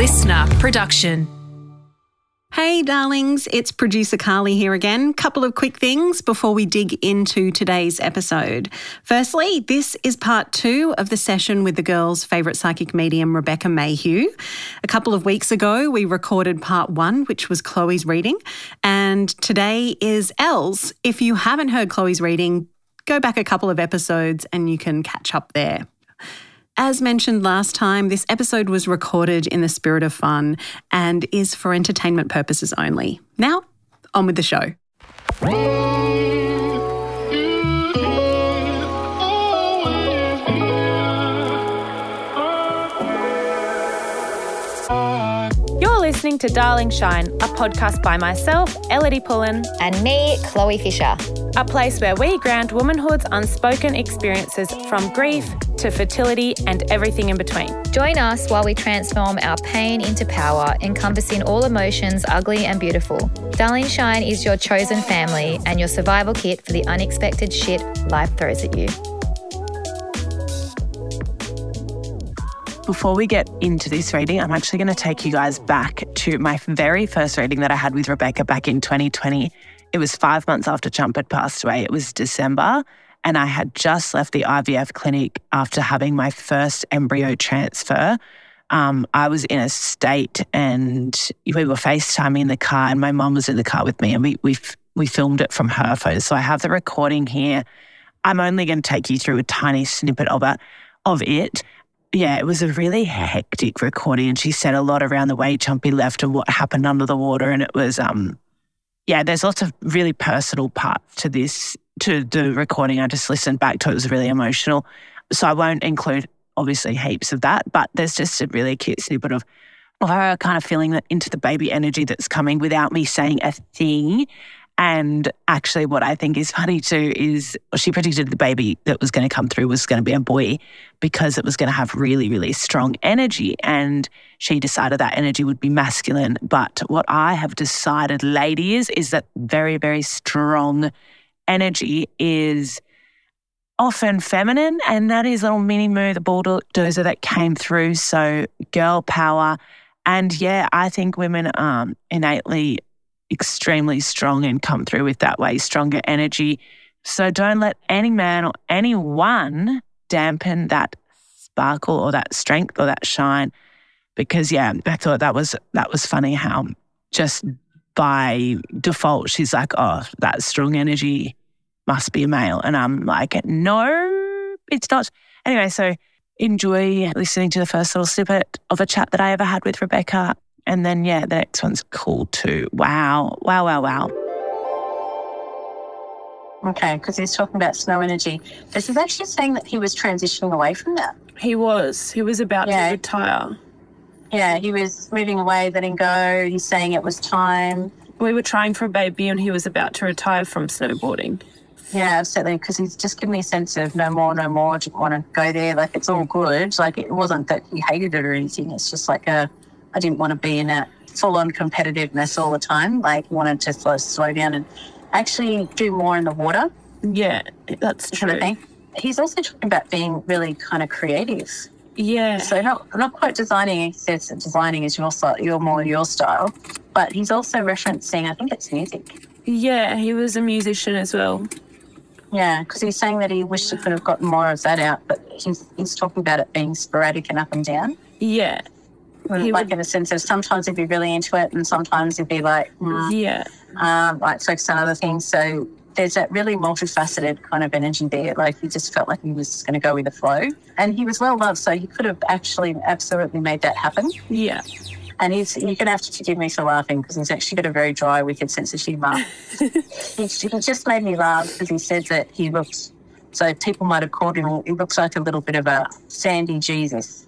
listener production. Hey, darlings, it's producer Carly here again. A couple of quick things before we dig into today's episode. Firstly, this is part two of the session with the girls' favourite psychic medium, Rebecca Mayhew. A couple of weeks ago, we recorded part one, which was Chloe's reading, and today is Elle's. If you haven't heard Chloe's reading, go back a couple of episodes and you can catch up there. As mentioned last time, this episode was recorded in the spirit of fun and is for entertainment purposes only. Now, on with the show. Listening to Darling Shine, a podcast by myself, Ellidy Pullin, And me, Chloe Fisher. a place where we ground womanhood's unspoken experiences from grief to fertility and everything in between. Join us while we transform our pain into power, encompassing all emotions, ugly and beautiful. Darling Shine is your chosen family and your survival kit for the unexpected shit life throws at you. Before we get into this reading, I'm actually going to take you guys back to my very first reading that I had with Rebecca back in 2020. It was five months after Chump had passed away. It was December, and I had just left the IVF clinic after having my first embryo transfer. Um, I was in a state, and we were FaceTiming in the car, and my mum was in the car with me, and we we we filmed it from her phone. So I have the recording here. I'm only going to take you through a tiny snippet of it. Of it, yeah, it was a really hectic recording, and she said a lot around the way Chumpy left and what happened under the water, and it was um, yeah, there's lots of really personal parts to this to the recording. I just listened back to it; it was really emotional, so I won't include obviously heaps of that, but there's just a really cute snippet of her kind of feeling that into the baby energy that's coming without me saying a thing. And actually, what I think is funny too is she predicted the baby that was going to come through was going to be a boy because it was going to have really, really strong energy. And she decided that energy would be masculine. But what I have decided, ladies, is that very, very strong energy is often feminine. And that is little mini moo, the bulldozer that came through. So, girl power. And yeah, I think women are innately extremely strong and come through with that way, stronger energy. So don't let any man or anyone dampen that sparkle or that strength or that shine. Because yeah, I thought that was that was funny how just by default she's like, oh, that strong energy must be a male. And I'm like, no, it's not. Anyway, so enjoy listening to the first little snippet of a chat that I ever had with Rebecca. And then, yeah, the next one's cool too. Wow. Wow, wow, wow. Okay, because he's talking about snow energy. This is actually saying that he was transitioning away from that. He was. He was about Yeah. to retire. Yeah, he was moving away, letting go. He's saying it was time. We were trying for a baby and he was about to retire from snowboarding. Yeah, absolutely. Because he's just given me a sense of no more, no more. Didn't want to go there. Like it's all good. Like it wasn't that he hated it or anything. It's just like a, I didn't want to be in a full on competitiveness all the time. Like wanted to slow, slow down and actually do more in the water. Yeah, that's Kind of true. thing. He's also talking about being really kind of creative. Yeah. So not not quite designing. He says that designing is your style, you're more your style. But he's also referencing, I think it's music. Yeah, he was a musician as well. Yeah, because he's saying that he wished he could have gotten more of that out, but he's he's talking about it being sporadic and up and down. Yeah. He like would- in a sense of sometimes he'd be really into it, and sometimes he'd be like, mm, Yeah. um, like focus on other things. So there's that really multifaceted kind of energy there. Like he just felt like he was going to go with the flow, and he was well loved, so he could have actually absolutely made that happen. Yeah. And he's you're gonna have to forgive me for laughing because he's actually got a very dry, wicked sense of humour. he, he just made me laugh because he said that he looks. So people might have called him. He looks like a little bit of a Sandy Jesus.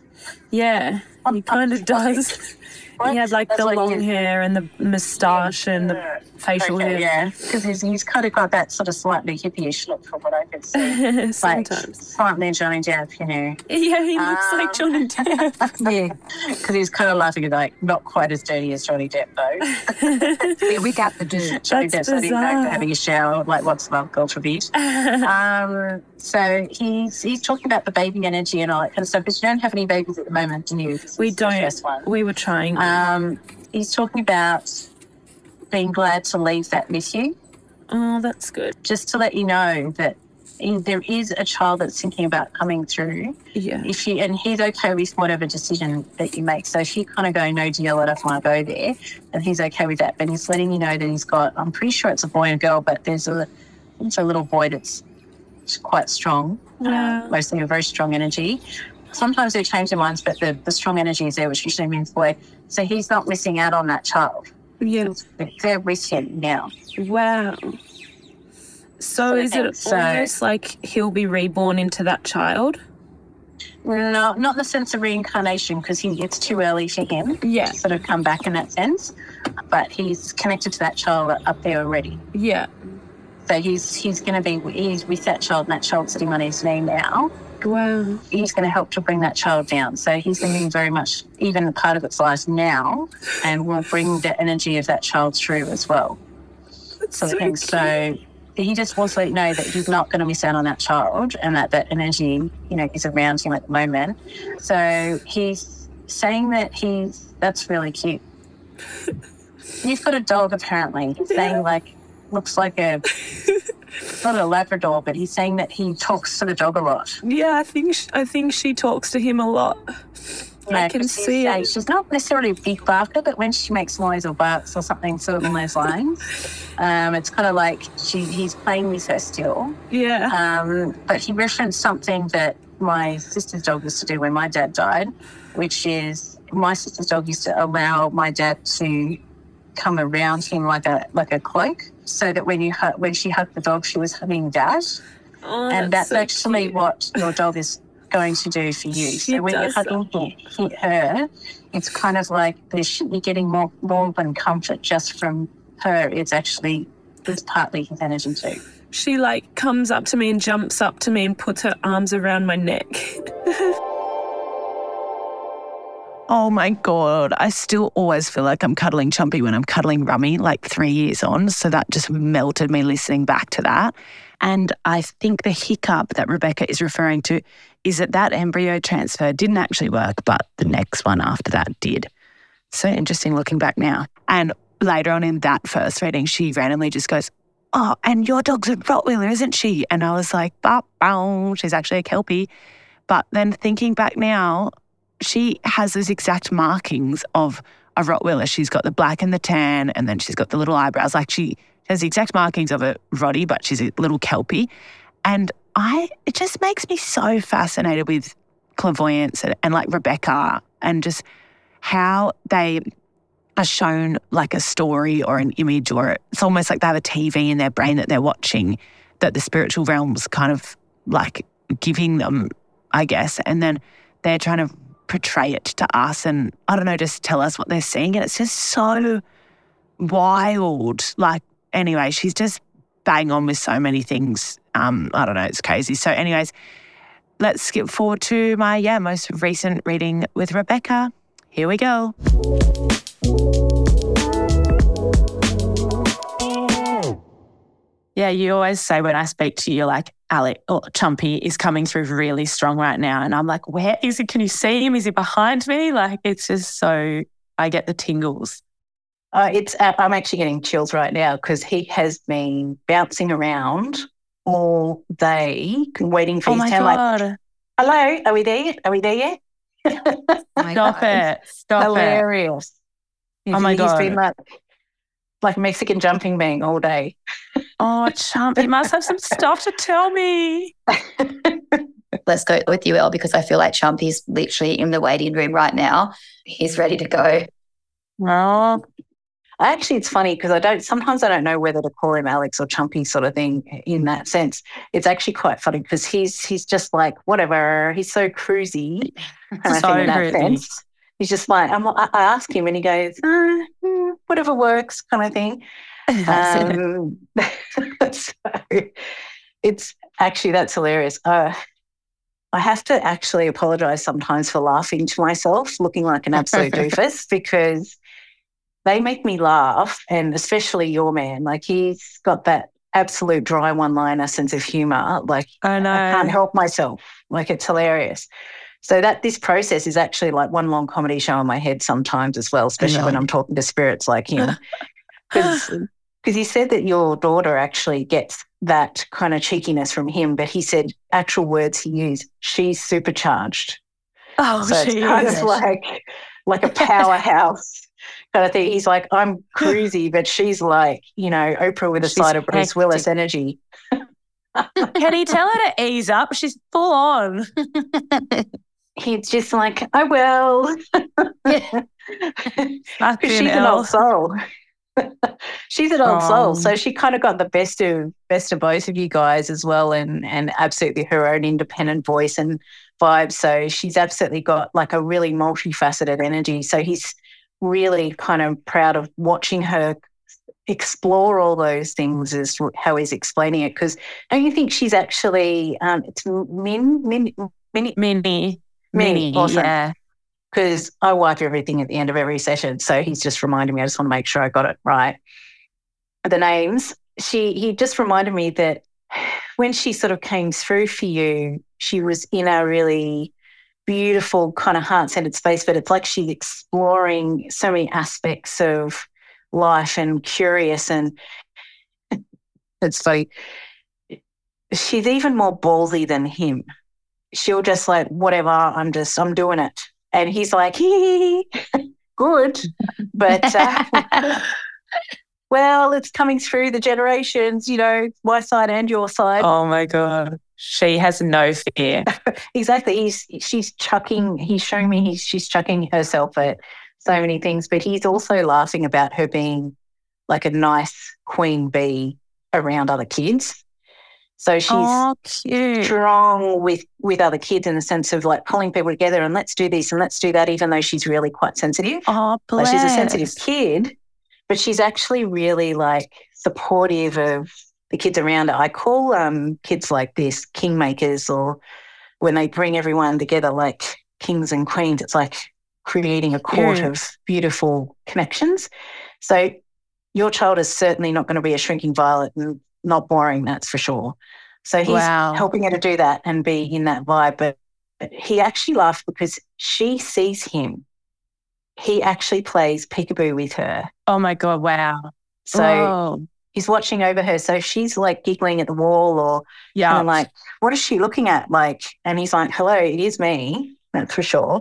Yeah. He kind of does. He had like the long hair and the moustache and the facial Okay, hair. yeah, because he's, he's kind of got that sort of slightly hippie-ish look from what I can see. like Sometimes. slightly Johnny Depp, you know. Yeah, he looks like Um, Johnny Depp. yeah, because he's kind of laughing at like not quite as dirty as Johnny Depp though. Yeah, we got the dirt. Johnny That's Depp's bizarre. having a shower like once a month, beat. um, so he's he's talking about the baby energy and all that kind of stuff. Because you don't have any babies at the moment, do you? This we don't. We were trying. Um, he's talking about being glad to leave that with you. oh, that's good. Just to let you know that there is a child that's thinking about coming through. Yeah. If you and he's okay with whatever decision that you make. So if you kind of go, no deal, I don't want to go there, and he's okay with that. But he's letting you know that he's got. I'm pretty sure it's a boy and girl, but there's a it's a little boy that's quite strong. Yeah. Uh, mostly a very strong energy. Sometimes they change their minds, but the, the strong energy is there, which usually means boy. So he's not missing out on that child. Yeah. They're with now. Wow. So is it So- almost like he'll be reborn into that child? No, not in the sense of reincarnation, because he it's too early for him Yeah. to sort of come back in that sense. But he's connected to that child up there already. Yeah. So he's he's going to be he's with that child, and that child's sitting on his knee now. Wow. He's going to help to bring that child down. So he's going to be very much even a part of its life now, and will bring the energy of that child through as well. That's sort so cute. So he just wants to let you know that he's not going to miss out on that child and that that energy, you know, is around him at the moment. So he's saying that he's that's really cute. You've got a dog apparently. He's saying like looks like a not a Labrador, but he's saying that he talks to the dog a lot. Yeah, I think sh- I think she talks to him a lot. I Yeah, can 'cause he's, see it. She's not necessarily a big barker, but when she makes noise or barks or something sort of along those lines, um, it's kind of like she he's playing with her still. Yeah. Um, but he referenced something that my sister's dog used to do when my dad died, which is my sister's dog used to allow my dad to come around him like a like a cloak, so that when you hu- when she hugged the dog, she was hugging dad, Oh, and that's so actually cute. what your dog is going to do for you. She so when you're hugging her, her, it's kind of like this, you're getting more more than comfort just from her. It's actually it's partly his energy too. She like comes up to me and jumps up to me and puts her arms around my neck. Oh my God. I still always feel like I'm cuddling Chumpy when I'm cuddling Rummy, like three years on. So that just melted me listening back to that. And I think the hiccup that Rebecca is referring to is that that embryo transfer didn't actually work, but the next one after that did. So interesting looking back now. And later on in that first reading, she randomly just goes, Oh, and your dog's a Rottweiler, isn't she? And I was like, bah, bah, she's actually a Kelpie. But then thinking back now, she has those exact markings of a Rottweiler. She's got the black and the tan, and then she's got the little eyebrows. Like she has the exact markings of a Rottie, but she's a little Kelpie. And I, it just makes me so fascinated with clairvoyance and, and like Rebecca and just how they are shown like a story or an image, or it's almost like they have a TV in their brain that they're watching that the spiritual realm's kind of like giving them, I guess. And then they're trying to portray it to us and I don't know, just tell us what they're seeing. And it's just so wild. Like, anyway, she's just bang on with so many things. Um, I don't know, it's crazy. So, anyways, let's skip forward to my yeah, most recent reading with Rebecca. Here we go. Yeah, you always say when I speak to you, you're like, Alex or Chumpy is coming through really strong right now. And I'm like, where is he? Can you see him? Is he behind me? Like, it's just so, I get the tingles. Uh, it's uh, I'm actually getting chills right now because he has been bouncing around all day, waiting for Oh his my turn. Like, hello, are we there? yet? Are we there yet? Stop it. Stop it. Hilarious. Oh my He's God. been like, like Mexican jumping bean all day. Oh, Chumpy must have some stuff to tell me. Let's go with you, El, because I feel like Chumpy's literally in the waiting room right now. He's ready to go. Oh, Actually, it's funny because I don't. Sometimes I don't know whether to call him Alex or Chumpy, sort of thing. In that sense, it's actually quite funny because he's he's just like whatever. He's so cruisy. And I So think in that cruisy. sense, he's just like I'm, I ask him and he goes, uh, mm, whatever works, kind of thing. Um, so it's actually that's hilarious. Uh, I have to actually apologize sometimes for laughing to myself, looking like an absolute doofus, because they make me laugh, and especially your man. Like he's got that absolute dry one-liner sense of humor. Like I. I can't help myself. Like it's hilarious. So that this process is actually like one long comedy show in my head sometimes as well, especially when I'm talking to spirits like him. Because he said that your daughter actually gets that kind of cheekiness from him, but he said actual words he used, she's supercharged. Oh, so it's kind is. of like like a powerhouse kind of thing. He's like, I'm cruisy, but she's like, you know, Oprah with a She's side of Bruce Willis energy. Can he tell her to ease up? She's full on. He's just like, I will. Because she's an old soul. she's an old soul. So she kind of got the best of best of both of you guys as well and and absolutely her own independent voice and vibe. So she's absolutely got like a really multifaceted energy. So he's really kind of proud of watching her explore all those things is how he's explaining it. Because don't you think she's actually um it's Min Min Minnie Mini. Mini, Mini. awesome. Yeah. because I wipe everything at the end of every session. So he's just reminding me. I just want to make sure I got it right. The names. She he just reminded me that when she sort of came through for you, she was in a really beautiful kind of heart-centered space. But it's like she's exploring so many aspects of life and curious and it's funny. She's even more ballsy than him. She'll just like, whatever, I'm just, I'm doing it. And he's like, hee, good. But, uh, well, it's coming through the generations, you know, my side and your side. Oh my God. She has no fear. Exactly. He's, she's chucking, he's showing me he's, she's chucking herself at so many things, but he's also laughing about her being like a nice queen bee around other kids. So she's, oh, strong with with other kids in the sense of like pulling people together and let's do this and let's do that, even though she's really quite sensitive. Oh, Like bless. she's a sensitive kid, but she's actually really like supportive of the kids around her. I call um, kids like this kingmakers, or when they bring everyone together like kings and queens. It's like creating a court Yeah. of beautiful connections. So your child is certainly not going to be a shrinking violet and not boring, that's for sure. So he's Wow. helping her to do that and be in that vibe. But, he actually laughed because she sees him. He actually plays peekaboo with her. Oh my God. Wow. So Whoa. he's watching over her. So she's like giggling at the wall or yeah. kind of like, what is she looking at? Like, and he's like, hello, it is me. That's for sure.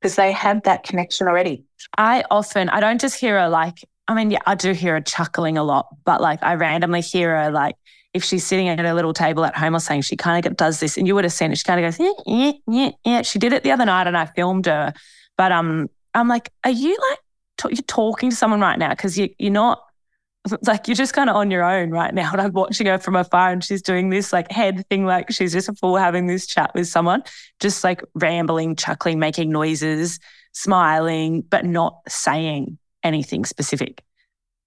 Because they have that connection already. I often, I don't just hear her like, I mean, yeah, I do hear her chuckling a lot, but like I randomly hear her like, if she's sitting at her little table at home or something, she kind of does this, and you would have seen it. She kind of goes, yeah, yeah, yeah, yeah. She did it the other night, and I filmed her. But um, I'm like, are you like, t- you're talking to someone right now because you you're not like you're just kind of on your own right now. And I'm watching her from afar, and she's doing this like head thing, like she's just a fool having this chat with someone, just like rambling, chuckling, making noises, smiling, but not saying anything specific.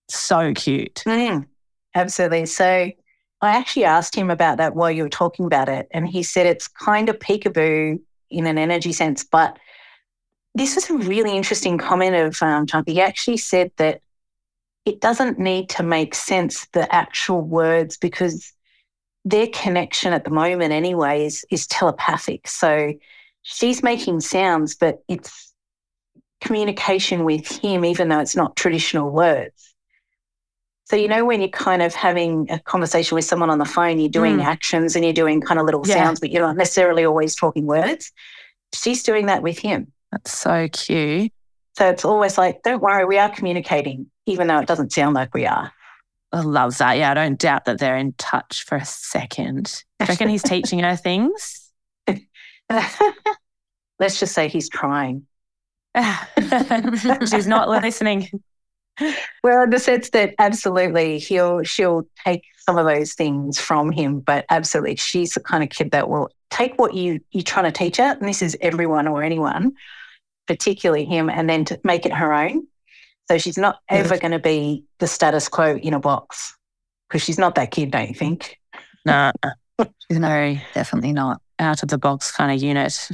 So cute. Mm, absolutely. So I actually asked him about that while you were talking about it. And he said it's kind of peekaboo in an energy sense. But this was a really interesting comment of um. He actually said that it doesn't need to make sense, the actual words, because their connection at the moment, anyway, is, is telepathic. So she's making sounds, but it's communication with him, even though it's not traditional words. So, you know, when you're kind of having a conversation with someone on the phone, you're doing Mm. actions and you're doing kind of little Yeah. sounds, but you're not necessarily always talking words. She's doing that with him. That's so cute. So it's always like, don't worry, we are communicating, even though it doesn't sound like we are. I love that. Yeah, I don't doubt that they're in touch for a second. Do you reckon he's teaching her things? Let's just say he's trying. She's not listening. Well, in the sense that absolutely he'll she'll take some of those things from him, but absolutely she's the kind of kid that will take what you you're trying to teach her, and this is everyone or anyone, particularly him, and then to make it her own. So she's not mm. ever going to be the status quo in a box because she's not that kid, don't you think? No, She's very definitely not. out of the box kind of unit.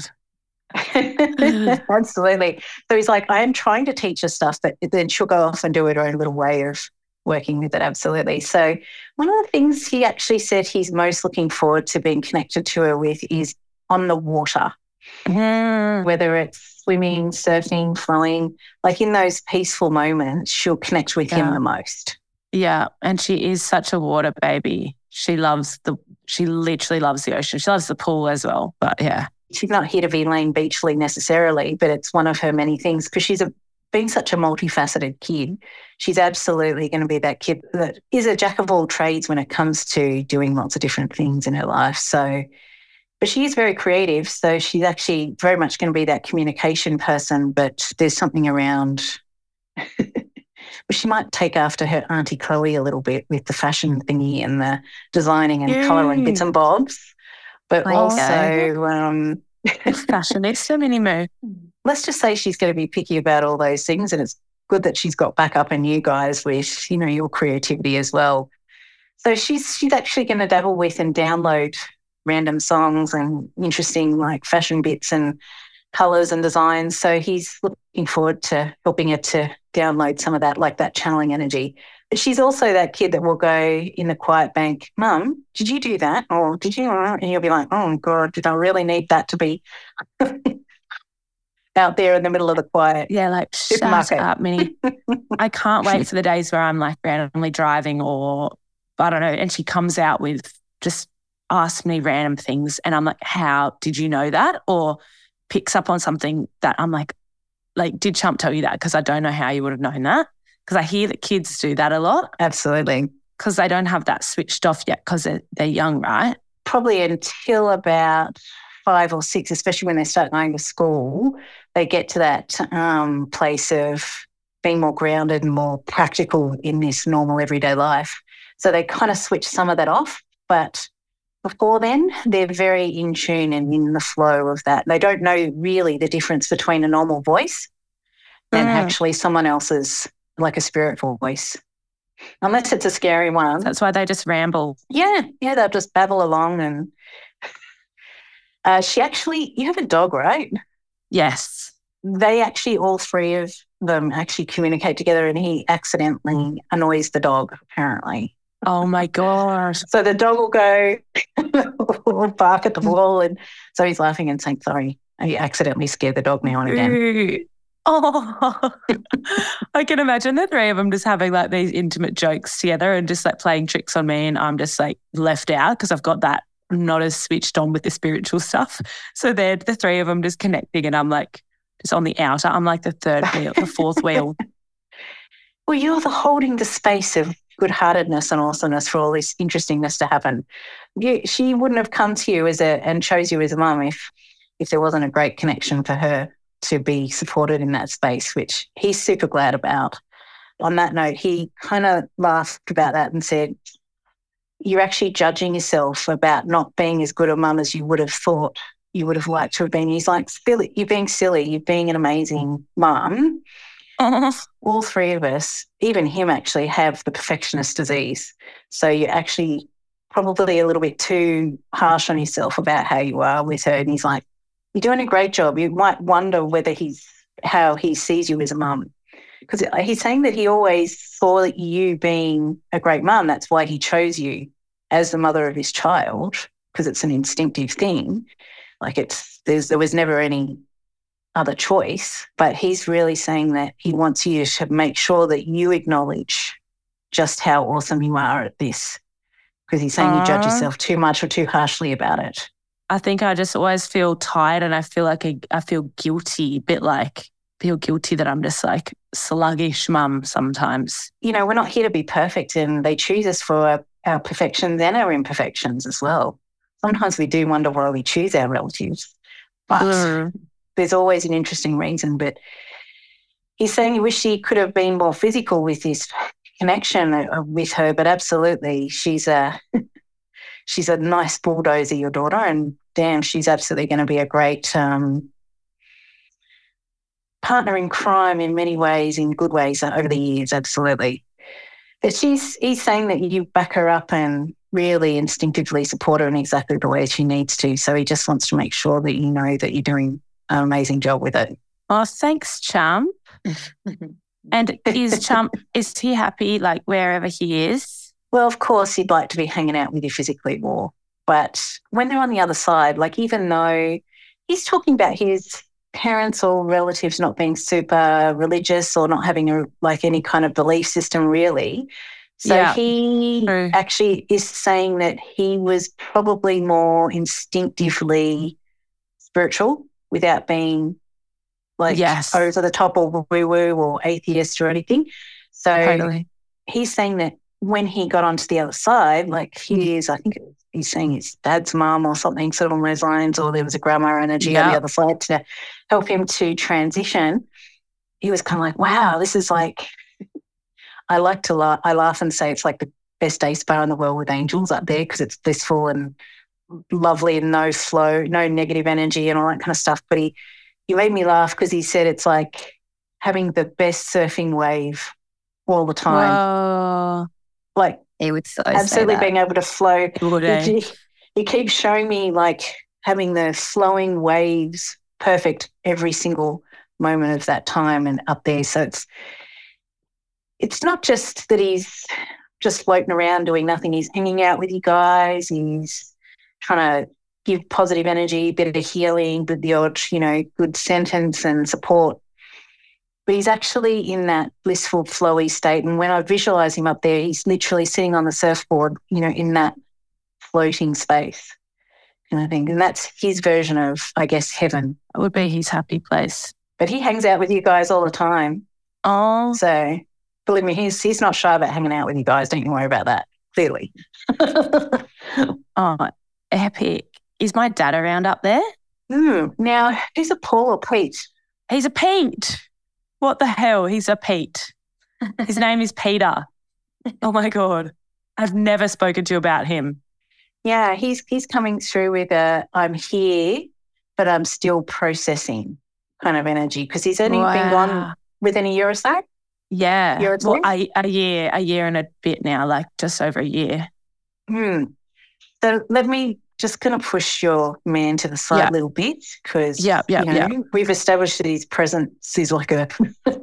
Absolutely. So he's like, I am trying to teach her stuff, but then she'll go off and do her own little way of working with it. Absolutely. So one of the things he actually said he's most looking forward to being connected to her with is on the water, Mm. whether it's swimming, surfing, flowing, like in those peaceful moments, she'll connect with him the most. Yeah, and she is such a water baby. She loves the. She literally loves the ocean. She loves the pool as well. But yeah, She's not here to be Layne Beachley necessarily, but it's one of her many things because she's a being such a multifaceted kid, she's absolutely going to be that kid that is a jack of all trades when it comes to doing lots of different things in her life. So, but she is very creative. So she's actually very much going to be that communication person, but there's something around. But she might take after her auntie Chloe a little bit with the fashion thingy and the designing and colouring bits mm. and bobs. But There also, um, fashionista mini moo. let's just say she's going to be picky about all those things. And it's good that she's got back up in you guys with, you know, your creativity as well. So she's she's actually going to dabble with and download random songs and interesting like fashion bits and colors and designs. So he's looking forward to helping her to download some of that, like that channeling energy. She's also that kid that will go in the quiet bank, Mum, did you do that? Or did you? And you'll be like, Oh God, did I really need that to be out there in the middle of the quiet? Yeah, like shut Supermarket. up, Minnie. I can't wait for the days where I'm like randomly driving or I don't know, and she comes out with just asks me random things, and I'm like, "How did you know that?" Or picks up on something that I'm like, "Like, did Chump tell you that?" Because I don't know how you would have known that. Because I hear that kids do that a lot Absolutely. because they don't have that switched off yet because they're, they're young, right? Probably until about five or six, especially when they start going to school, they get to that um, place of being more grounded and more practical in this normal everyday life. So they kind of switch some of that off. But before then, they're very in tune and in the flow of that. They don't know really the difference between a normal voice and Mm. actually someone else's, like a spiritual voice. Unless it's a scary one. That's why they just ramble. Yeah, yeah, they'll just babble along. And uh, she actually, you have a dog, right? Yes. They actually, all three of them actually communicate together, and he accidentally annoys the dog, apparently. Oh my gosh. So the dog will go will bark at the wall, and so he's laughing and saying, "Sorry, I accidentally scared the dog now and again." Ooh. Oh, I can imagine the three of them just having like these intimate jokes together and just like playing tricks on me. And I'm just like left out because I've got that not as switched on with the spiritual stuff. So they're the three of them just connecting and I'm like just on the outer. I'm like the third wheel, the fourth wheel. Well, you're the holding the space of good-heartedness and awesomeness for all this interestingness to happen. You, she wouldn't have come to you as a and chose you as a mum if if there wasn't a great connection for her to be supported in that space, which he's super glad about. On that note, he kind of laughed about that and said, "You're actually judging yourself about not being as good a mum as you would have thought you would have liked to have been." He's like, "Silly, you're being silly. You're being an amazing mum." All three of us, even him actually, have the perfectionist disease. So you're actually probably a little bit too harsh on yourself about how you are with her. And he's like, You're doing a great job. You might wonder whether he's how he sees you as a mum. Because he's saying that he always saw you being a great mum. That's why he chose you as the mother of his child, because it's an instinctive thing. Like it's there's there was never any other choice, but he's really saying that he wants you to make sure that you acknowledge just how awesome you are at this. Because he's saying you judge yourself too much or too harshly about it. I think I just always feel tired and I feel like I, I feel guilty, a bit like feel guilty that I'm just like sluggish mum sometimes. You know, we're not here to be perfect, and they choose us for our, perfections and our imperfections as well. Sometimes we do wonder why we choose our relatives, but Mm. there's always an interesting reason. But he's saying he wish he could have been more physical with his connection uh, with her, but absolutely, she's a she's a nice bulldozer, your daughter, and damn, she's absolutely going to be a great um, partner in crime in many ways, in good ways over the years, absolutely. But she's he's saying that you back her up and really instinctively support her in exactly the way she needs to. So he just wants to make sure that you know that you're doing an amazing job with it. Oh, thanks, Chump. and is Chump is he happy like wherever he is? Well, of course, he'd like to be hanging out with you physically more. But when they're on the other side, like even though he's talking about his parents or relatives not being super religious or not having a like any kind of belief system really. So Yeah, he true. actually is saying that he was probably more instinctively spiritual without being like Yes. over the top or woo woo or atheist or anything. So Totally. he's saying that when he got onto the other side, like Mm. he is, I think he's saying his dad's mum or something sort of on those lines, or there was a grandma energy on the other side to help him to transition. He was kind of like, wow, this is like, I like to laugh, I laugh and say it's like the best day spa in the world with angels up there because it's blissful and lovely and no flow, no negative energy and all that kind of stuff. But he, he made me laugh because he said it's like having the best surfing wave all the time Whoa. Like He would so absolutely being able to flow. Good, eh? He, he keeps showing me like having the flowing waves perfect every single moment of that time and up there. So it's it's not just that he's just floating around doing nothing. He's hanging out with you guys. He's trying to give positive energy, bit of healing, but the odd, you know, good sentence and support. But he's actually in that blissful, flowy state. And when I visualize him up there, he's literally sitting on the surfboard, you know, in that floating space kind of thing. And that's his version of, I guess, heaven. That would be his happy place. But he hangs out with you guys all the time. Oh, So believe me, he's he's not shy about hanging out with you guys. Don't you worry about that. Clearly. oh, epic. Is my dad around up there? Hmm. Now, who's a Paul or Pete? He's a Pete. What the hell? He's a Pete. His name is Peter. Oh my God. I've never spoken to you about him. Yeah, he's he's coming through with a I'm here, but I'm still processing kind of energy because he's only been gone within a year or so. Yeah. Year or well, a, a year, a year and a bit now, like just over a year. Hmm. So let me just going to push your man to the side Yeah. a little bit because Yeah, yeah, you know, we've established that his presence is like a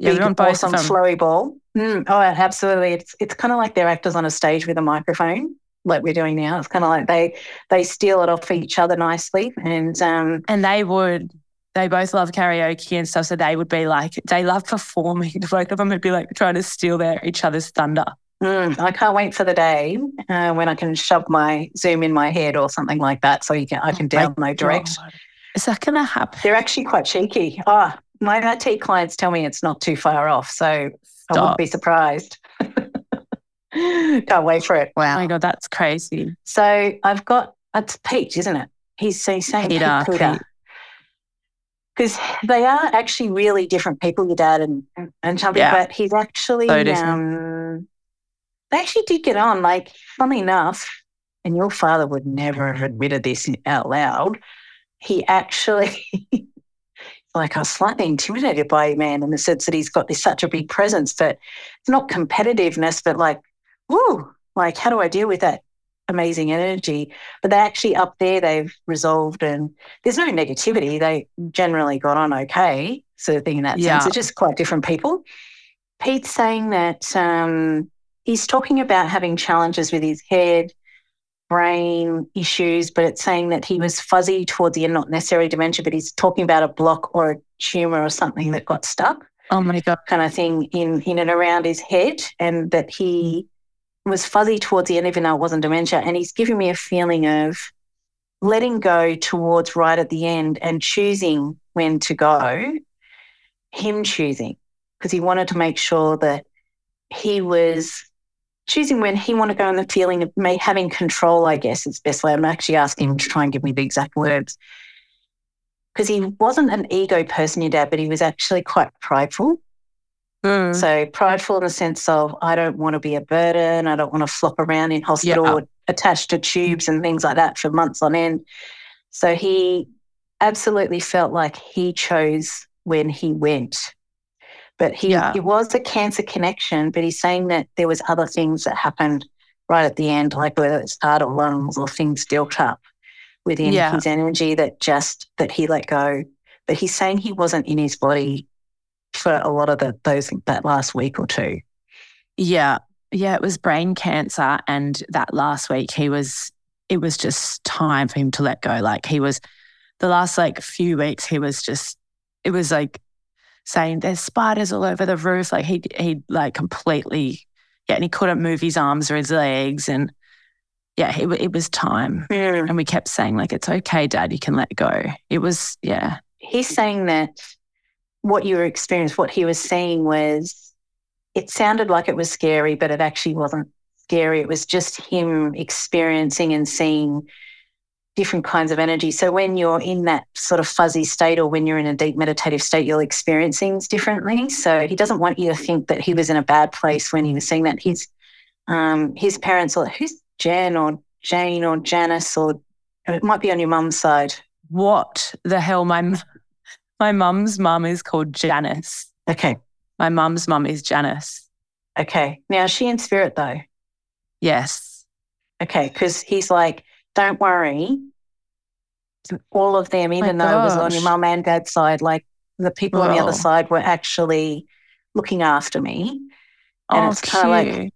Yeah, big, on both awesome flowy ball. Mm, oh, absolutely. It's it's kind of like they're actors on a stage with a microphone, like we're doing now. It's kind of like they they steal it off each other nicely, and um, And they would, they both love karaoke and stuff. So they would be like, they love performing. Both of them would be like trying to steal their each other's thunder. Mm, I can't wait for the day uh, when I can shove my Zoom in my head or something like that, so you can I can Oh download direct. God. Is that going to happen? They're actually quite cheeky. Oh, my IT clients tell me it's not too far off, so I wouldn't be surprised. Can't wait for it. Oh Wow. my God, that's crazy. So I've got it's Pete, isn't it? He's, so he's saying Peter, Pete Because they are actually really different people, your dad and and Chumpy, Yeah. but he's actually So um, they actually did get on. Like, funny enough, and your father would never have admitted this out loud. He actually like I was slightly intimidated by man, in the sense that he's got this such a big presence, but it's not competitiveness, but like, whoo, like how do I deal with that amazing energy? But they're actually up there, they've resolved and there's no negativity. They generally got on okay, sort of thing in that Yeah. sense. They're just quite different people. Pete's saying that um, he's talking about having challenges with his head, brain issues, but it's saying that he was fuzzy towards the end, not necessarily dementia, but he's talking about a block or a tumor or something that got stuck Oh my God. kind of thing in in and around his head, and that he was fuzzy towards the end, even though it wasn't dementia. And he's giving me a feeling of letting go towards right at the end and choosing when to go. Him choosing because he wanted to make sure that he was choosing when he wanted to go and the feeling of me having control. I guess is the best way. I'm actually asking him to try and give me the exact words because he wasn't an ego person, your dad, but he was actually quite prideful. Mm. So prideful in the sense of I don't want to be a burden. I don't want to flop around in hospital Yeah. attached to tubes and things like that for months on end. So he absolutely felt like he chose when he went. But he Yeah. it was a cancer connection, but he's saying that there was other things that happened right at the end, like whether it's heart or lungs or things built up within Yeah. his energy that just that he let go. But he's saying he wasn't in his body for a lot of the those that last week or two. Yeah. Yeah, it was brain cancer. And that last week, he was, it was just time for him to let go. Like he was, the last like few weeks, he was just, it was like saying there's spiders all over the roof. Like he, he like completely, yeah, and he couldn't move his arms or his legs. And yeah, it, it was time. Hmm. And we kept saying, like, it's okay, dad, you can let go. It was, yeah. he's saying that what you were experiencing, what he was seeing was it sounded like it was scary, but it actually wasn't scary. It was just him experiencing and seeing different kinds of energy. So when you're in that sort of fuzzy state or when you're in a deep meditative state, you'll experience things differently. So he doesn't want you to think that he was in a bad place when he was seeing that. His um, his parents or who's Jan or Jane or Janice or it might be on your mum's side. What the hell? My, my mum's mum is called Janice. Okay. My mum's mum is Janice. Okay. Now, is she in spirit though? Yes. Okay. Because he's like, don't worry. All of them, even though it was on your mum and dad's side, like the people on the other side were actually looking after me. And oh, it's kind of like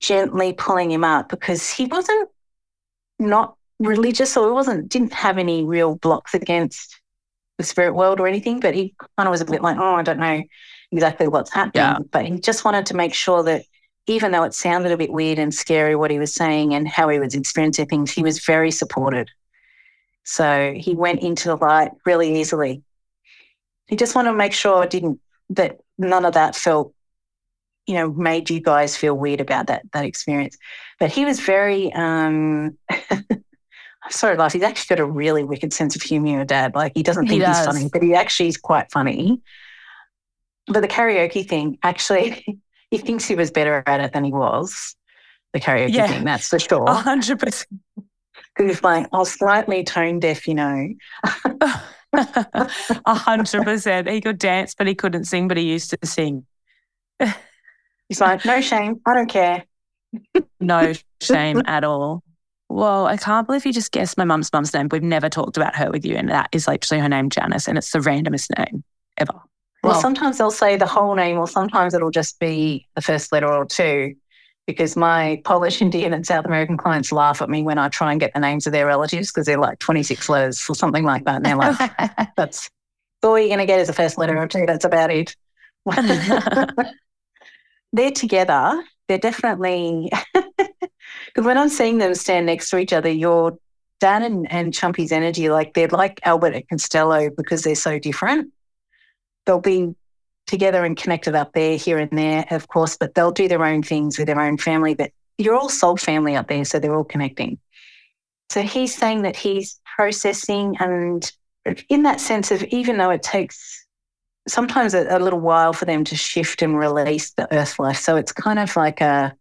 gently pulling him up because he wasn't not religious or he wasn't didn't have any real blocks against the spirit world or anything, but he kind of was a bit like, oh, I don't know exactly what's happening. Yeah. But he just wanted to make sure that even though it sounded a bit weird and scary what he was saying and how he was experiencing things, he was very supported. So he went into the light really easily. He just wanted to make sure it didn't that none of that felt, you know, made you guys feel weird about that that experience. But he was very um I'm sorry, laugh. He's actually got a really wicked sense of humor, your dad. Like he doesn't He think he's funny, but he actually is quite funny. But the karaoke thing, actually, he thinks he was better at it than he was. The karaoke Yeah. thing, that's for sure. A hundred percent. Because he's like, I was slightly tone deaf, you know. A hundred percent. He could dance, but he couldn't sing, but he used to sing. He's like, no shame, I don't care. No shame at all. Whoa, I can't believe you just guessed my mum's mum's name. We've never talked about her with you, and that is actually her name, Janice, and it's the randomest name ever. Well, Well- sometimes they'll say the whole name, or sometimes it'll just be the first letter or two. Because my Polish, Indian, and South American clients laugh at me when I try and get the names of their relatives because they're like 26 letters or something like that. And they're like, that's all you're going to get is a first letter or two. That's about it. they're together. They're definitely, because when I'm seeing them stand next to each other, your Dan and, and Chumpy's energy, like they're like Albert and Costello because they're so different. They'll be together and connected up there, here and there, of course, but they'll do their own things with their own family. But you're all soul family up there, so they're all connecting. So he's saying that he's processing and in that sense of even though it takes sometimes a, a little while for them to shift and release the earth life. So it's kind of like a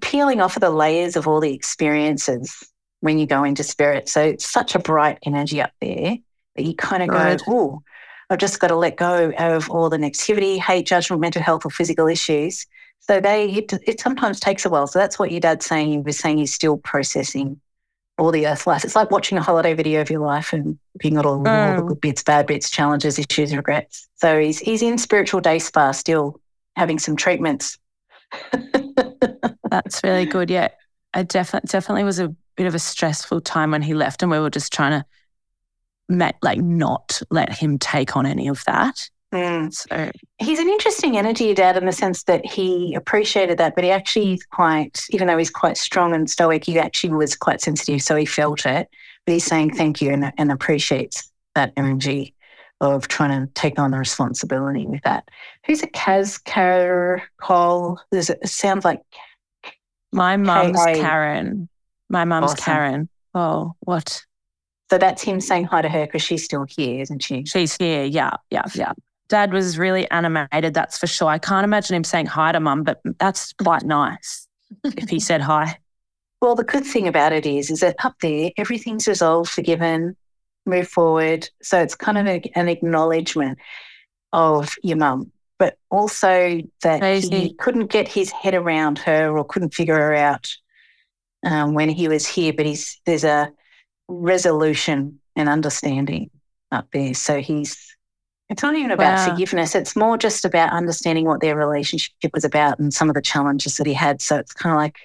peeling off of the layers of all the experiences when you go into spirit. So it's such a bright energy up there that you kind of Right. go, oh, I've just got to let go of all the negativity, hate, judgment, mental health, or physical issues. So they it, it sometimes takes a while. So that's what your dad's saying. He was saying he's still processing all the earth life. It's like watching a holiday video of your life and looking at all, all the Mm. good bits, bad bits, challenges, issues, regrets. So he's he's in spiritual day spa still having some treatments. That's really good. Yeah, I definitely definitely was a bit of a stressful time when he left, and we were just trying to like not let him take on any of that. Mm. So He's an interesting energy, your dad, in the sense that he appreciated that, but he actually is quite, even though he's quite strong and stoic, he actually was quite sensitive, so he felt it. But he's saying thank you and, and appreciates that energy of trying to take on the responsibility with that. Who's a Kaz Car Cole? There's a, it sounds like my mum's Karen. My mum's Awesome. Karen. Oh, what? So that's him saying hi to her because she's still here, isn't she? She's here. Yeah, yeah, yeah. Dad was really animated, that's for sure. I can't imagine him saying hi to mum, but that's quite nice if he said hi. Well, the good thing about it is, is that up there, everything's resolved, forgiven. move forward. So it's kind of a, an acknowledgement of your mum, but also that Crazy. he couldn't get his head around her or couldn't figure her out um, when he was here. But he's there's a resolution and understanding up there. So he's it's not even about Wow. forgiveness. It's more just about understanding what their relationship was about and some of the challenges that he had. So it's kind of like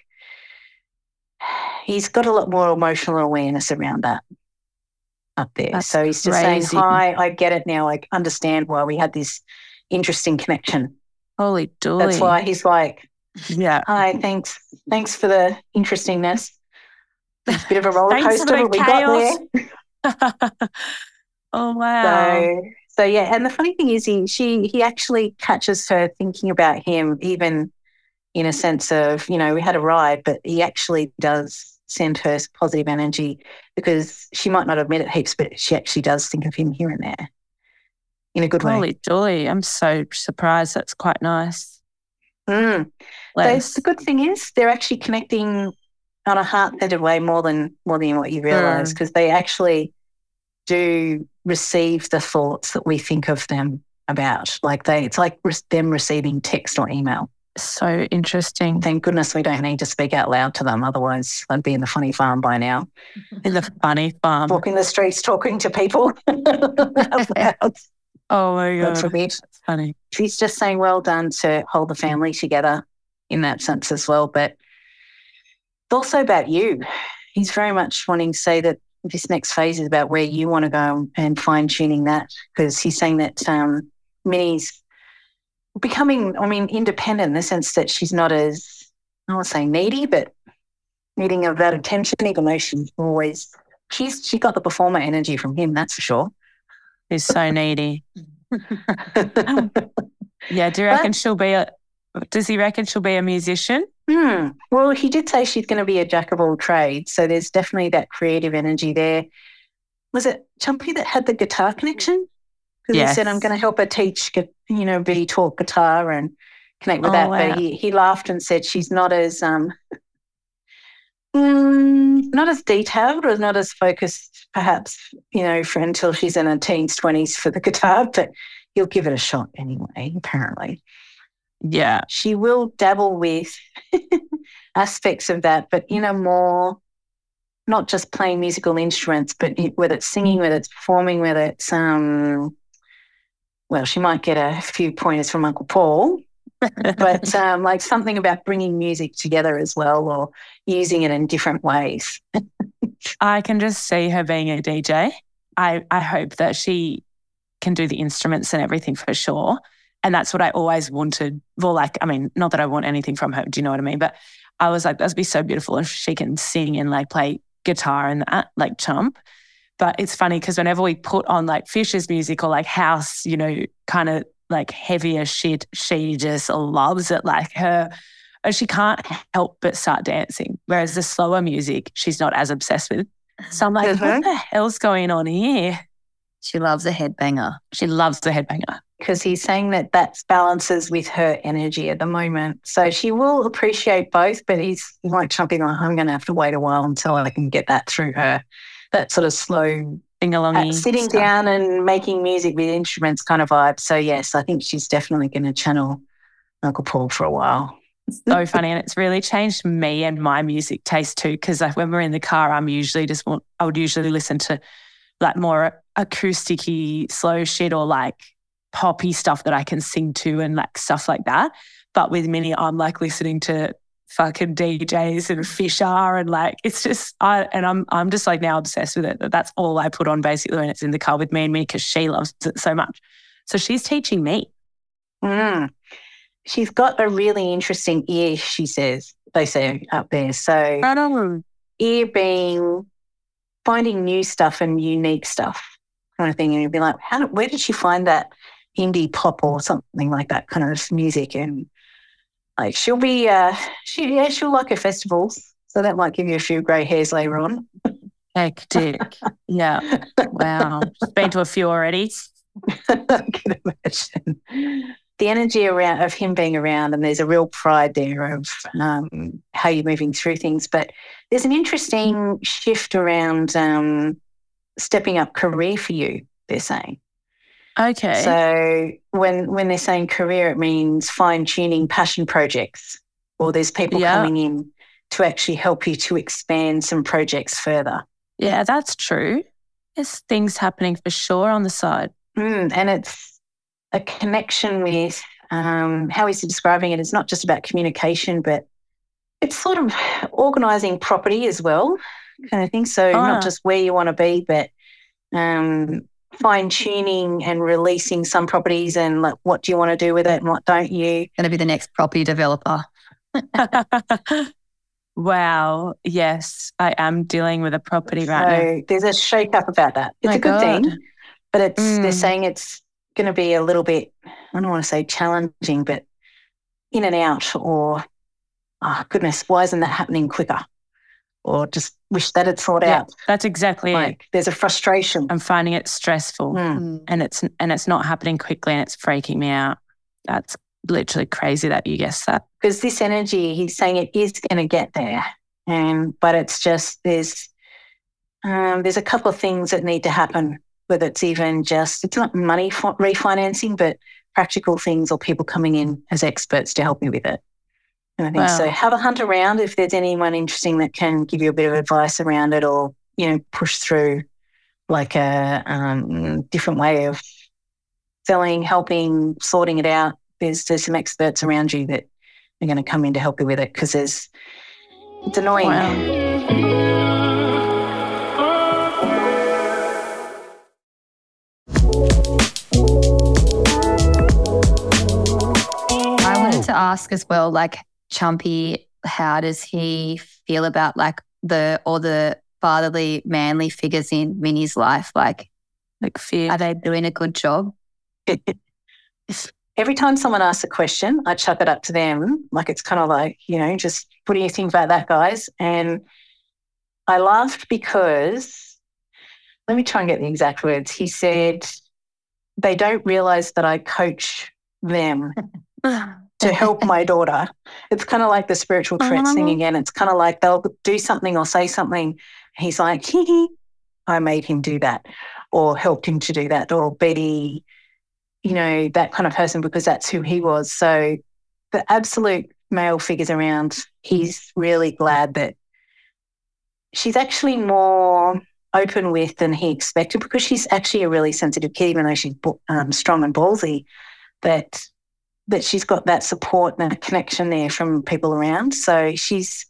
he's got a lot more emotional awareness around that up there. That's so he's just crazy. saying, Hi, I get it now. I understand why we had this interesting connection. Holy dooly. That's why he's like, Yeah. Hi, thanks. Thanks for the interestingness. It's a bit of a roller coaster, but we got there. oh wow. So, so yeah, and the funny thing is, he she he actually catches her thinking about him, even in a sense of you know we had a ride, but he actually does send her positive energy because she might not admit it heaps, but she actually does think of him here and there in a good way. Holy dooly. I'm so surprised. That's quite nice. Mm. So the good thing is they're actually connecting on a heart-centered way more than more than what you hmm. realize because they actually do receive the thoughts that we think of them about. Like they, it's like re- them receiving text or email. So interesting. Thank goodness we don't need to speak out loud to them. Otherwise, I'd be in the funny farm by now, In the funny farm. walking the streets, talking to people. Oh my God forbid. Funny. she's just saying well done to hold the hmm. family together in that sense as well. But it's also about you. He's very much wanting to say that this next phase is about where you want to go and fine tuning that because he's saying that um, Minnie's becoming, I mean, independent in the sense that she's not as, I won't say needy, but needing of that attention, even though she's always, she's, she got the performer energy from him, that's for sure. He's so needy. Yeah. Do you reckon she'll be a does he reckon she'll be a musician? Hmm. Well, he did say she's going to be a jack of all trades. So there's definitely that creative energy there. Was it Chumpy that had the guitar connection? Because he said, I'm going to help her teach, you know, be taught guitar and connect with Oh, that. wow. But he, he laughed and said she's not as, um, mm, not as detailed or not as focused, perhaps, you know, for until she's in her teens, 20s for the guitar, but he'll give it a shot anyway, apparently Yeah. she will dabble with aspects of that, but in a more not just playing musical instruments, but whether it's singing, whether it's performing, whether it's um, well, she might get a few pointers from Uncle Paul, but um, like something about bringing music together as well, or using it in different ways. I can just see her being a DJ. I, I hope that she can do the instruments and everything for sure. And that's what I always wanted. Well, like, I mean, not that I want anything from her, do you know what I mean? But I was like, that'd be so beautiful if she can sing and like play guitar and that, like chump. But it's funny because whenever we put on like Fisher's music or like house, you know, kind of like heavier shit, she just loves it. Like her, she can't help but start dancing. Whereas the slower music, she's not as obsessed with. So I'm like, Mhm. what the hell's going on here? She loves a headbanger. She loves the headbanger. Because he's saying that that balances with her energy at the moment. So she will appreciate both, but he's like jumping on, I'm going to have to wait a while until I can get that through her. That sort of slow, Sing uh, along. sitting down and making music with instruments kind of vibe. So, yes, I think she's definitely going to channel Uncle Paul for a while. It's so funny and it's really changed me and my music taste too because when we're in the car i'm usually just want i would usually listen to like more acousticy slow shit or like poppy stuff that i can sing to and like stuff like that but with minnie i'm like listening to fucking djs and fisher and like it's just i and i'm i'm just like now obsessed with it that's all i put on basically when it's in the car with me and me because she loves it so much so she's teaching me Mm. She's got a really interesting ear, she says, they say up there. So, ear being finding new stuff and unique stuff kind of thing. And you'd be like, how, where did she find that indie pop or something like that kind of music? And like, she'll be, uh, she, yeah, she'll like her festivals. So that might give you a few grey hairs later on. Hectic. yeah. Wow. Been to a few already. I can imagine. The energy around of him being around, and there's a real pride there of um, how you're moving through things. But there's an interesting shift around um, stepping up career for you, they're saying. Okay. So when when they're saying career, it means fine tuning passion projects, or there's people Yeah. coming in to actually help you to expand some projects further. yeah, that's true. There's things happening for sure on the side. Mm, and it's a connection with um, how he's describing it. It's not just about communication, but it's sort of organizing property as well, kind of thing. So Ah. not just where you want to be, but um, fine tuning and releasing some properties and like what do you want to do with it and what don't you. Going to be the next property developer. wow. Yes, I am dealing with a property right now. There's a shake up about that. It's My a good God. thing, but it's they're Mm. saying it's going to be a little bit. I don't want to say challenging, but in and out, or oh goodness, why isn't that happening quicker? Or just wish that had thought Yeah, out. that's exactly it. Like there's a frustration. I'm finding it stressful Mm. and it's and it's not happening quickly and it's freaking me out. That's literally crazy that you guessed that. because this energy, he's saying it is going to get there, and but it's just there's um, there's a couple of things that need to happen. Whether it's even just it's not money fi- refinancing, but practical things or people coming in as experts to help you with it. And I think so. Have a hunt around if there's anyone interesting that can give you a bit of advice around it, or you know push through like a um, different way of selling, helping, sorting it out. There's there's some experts around you that are going to come in to help you with it because there's it's annoying. Wow. I wanted to ask as well, like Chumpy, how does he feel about like the all the fatherly, manly figures in Minnie's life? Like, Like fear. are they doing a good job? Every time someone asks a question, I chuck it up to them. Like it's kind of like, you know, just what do you think about that, guys? And I laughed because, let me try and get the exact words. He said, they don't realize that I coach them to help my daughter. It's kind of like the spiritual threats thing Oh. again. It's kind of like they'll do something or say something. He's like, hee hee, I made him do that or helped him to do that or Betty, you know, that kind of person because that's who he was. So the absolute male figures around, he's really glad that she's actually more open with than he expected because she's actually a really sensitive kid, even though she's um, strong and ballsy, that that she's got that support and that connection there from people around. So she's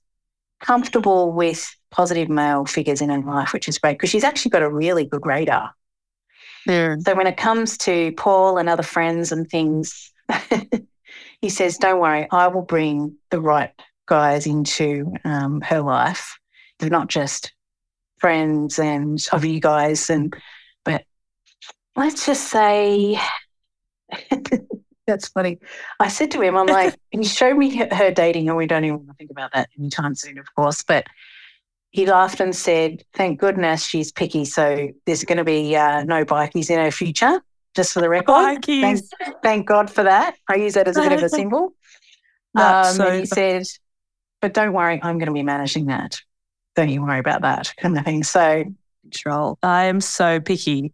comfortable with positive male figures in her life, which is great because she's actually got a really good radar. There. So when it comes to Paul and other friends and things, he says, "Don't worry, I will bring the right guys into um, her life. They're not just friends and of you guys, and but let's just say." That's funny. I said to him, I'm like, he showed me her- dating, and we don't even want to think about that anytime soon, of course. But he laughed and said, Thank goodness she's picky. So there's going to be uh, no bikies in her future, just for the record. Thank, Bikies. thank God for that. I use that as a bit of a symbol. Um, so and he said, But don't worry, I'm going to be managing that. Don't you worry about that kind of thing. So, Control. I am so picky.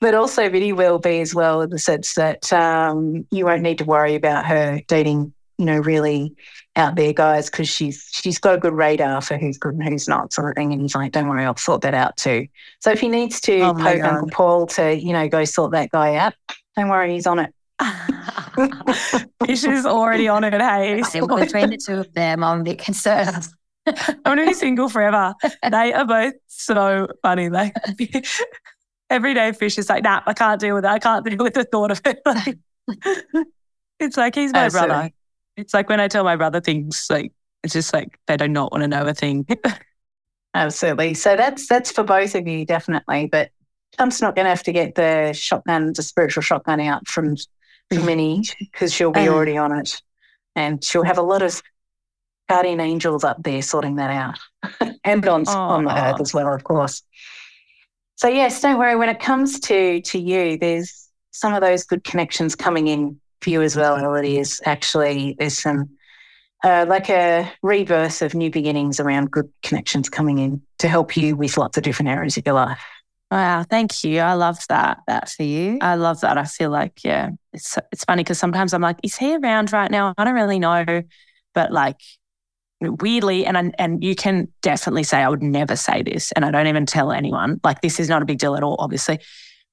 But also Minnie will be as well in the sense that um, you won't need to worry about her dating, you know, really out there guys because she's she's got a good radar for who's good and who's not sort of thing. And he's like, don't worry, I'll sort that out too. So if he needs to Oh my poke Uncle God. Paul to, you know, go sort that guy out, don't worry, he's on it. Fish is already on it, hey. Yeah, Between the two of them, I'm a bit concerned. I'm gonna be single forever. They are both so funny. Like every day, Fish is like, "Nah, I can't deal with it. I can't deal with the thought of it." Like, it's like he's my Absolutely. brother. It's like when I tell my brother things, like it's just like they do not want to know a thing. Absolutely. So that's that's for both of you, definitely. But Chump's not going to have to get the shotgun, the spiritual shotgun out from from Minnie because she'll be Um. already on it, and she'll have a lot of guardian angels up there sorting that out, and on on the earth as well, of course. So yes, don't worry. When it comes to to you, there's some of those good connections coming in for you as well. Ellidy is actually there's some uh, like a rebirth of new beginnings around good connections coming in to help you with lots of different areas of your life. Wow, thank you. I love that. That for you. I love that. I feel like, yeah, it's it's funny because sometimes I'm like, is he around right now? I don't really know, but like weirdly, and I, and you can definitely say I would never say this, and I don't even tell anyone. Like this is not a big deal at all, obviously.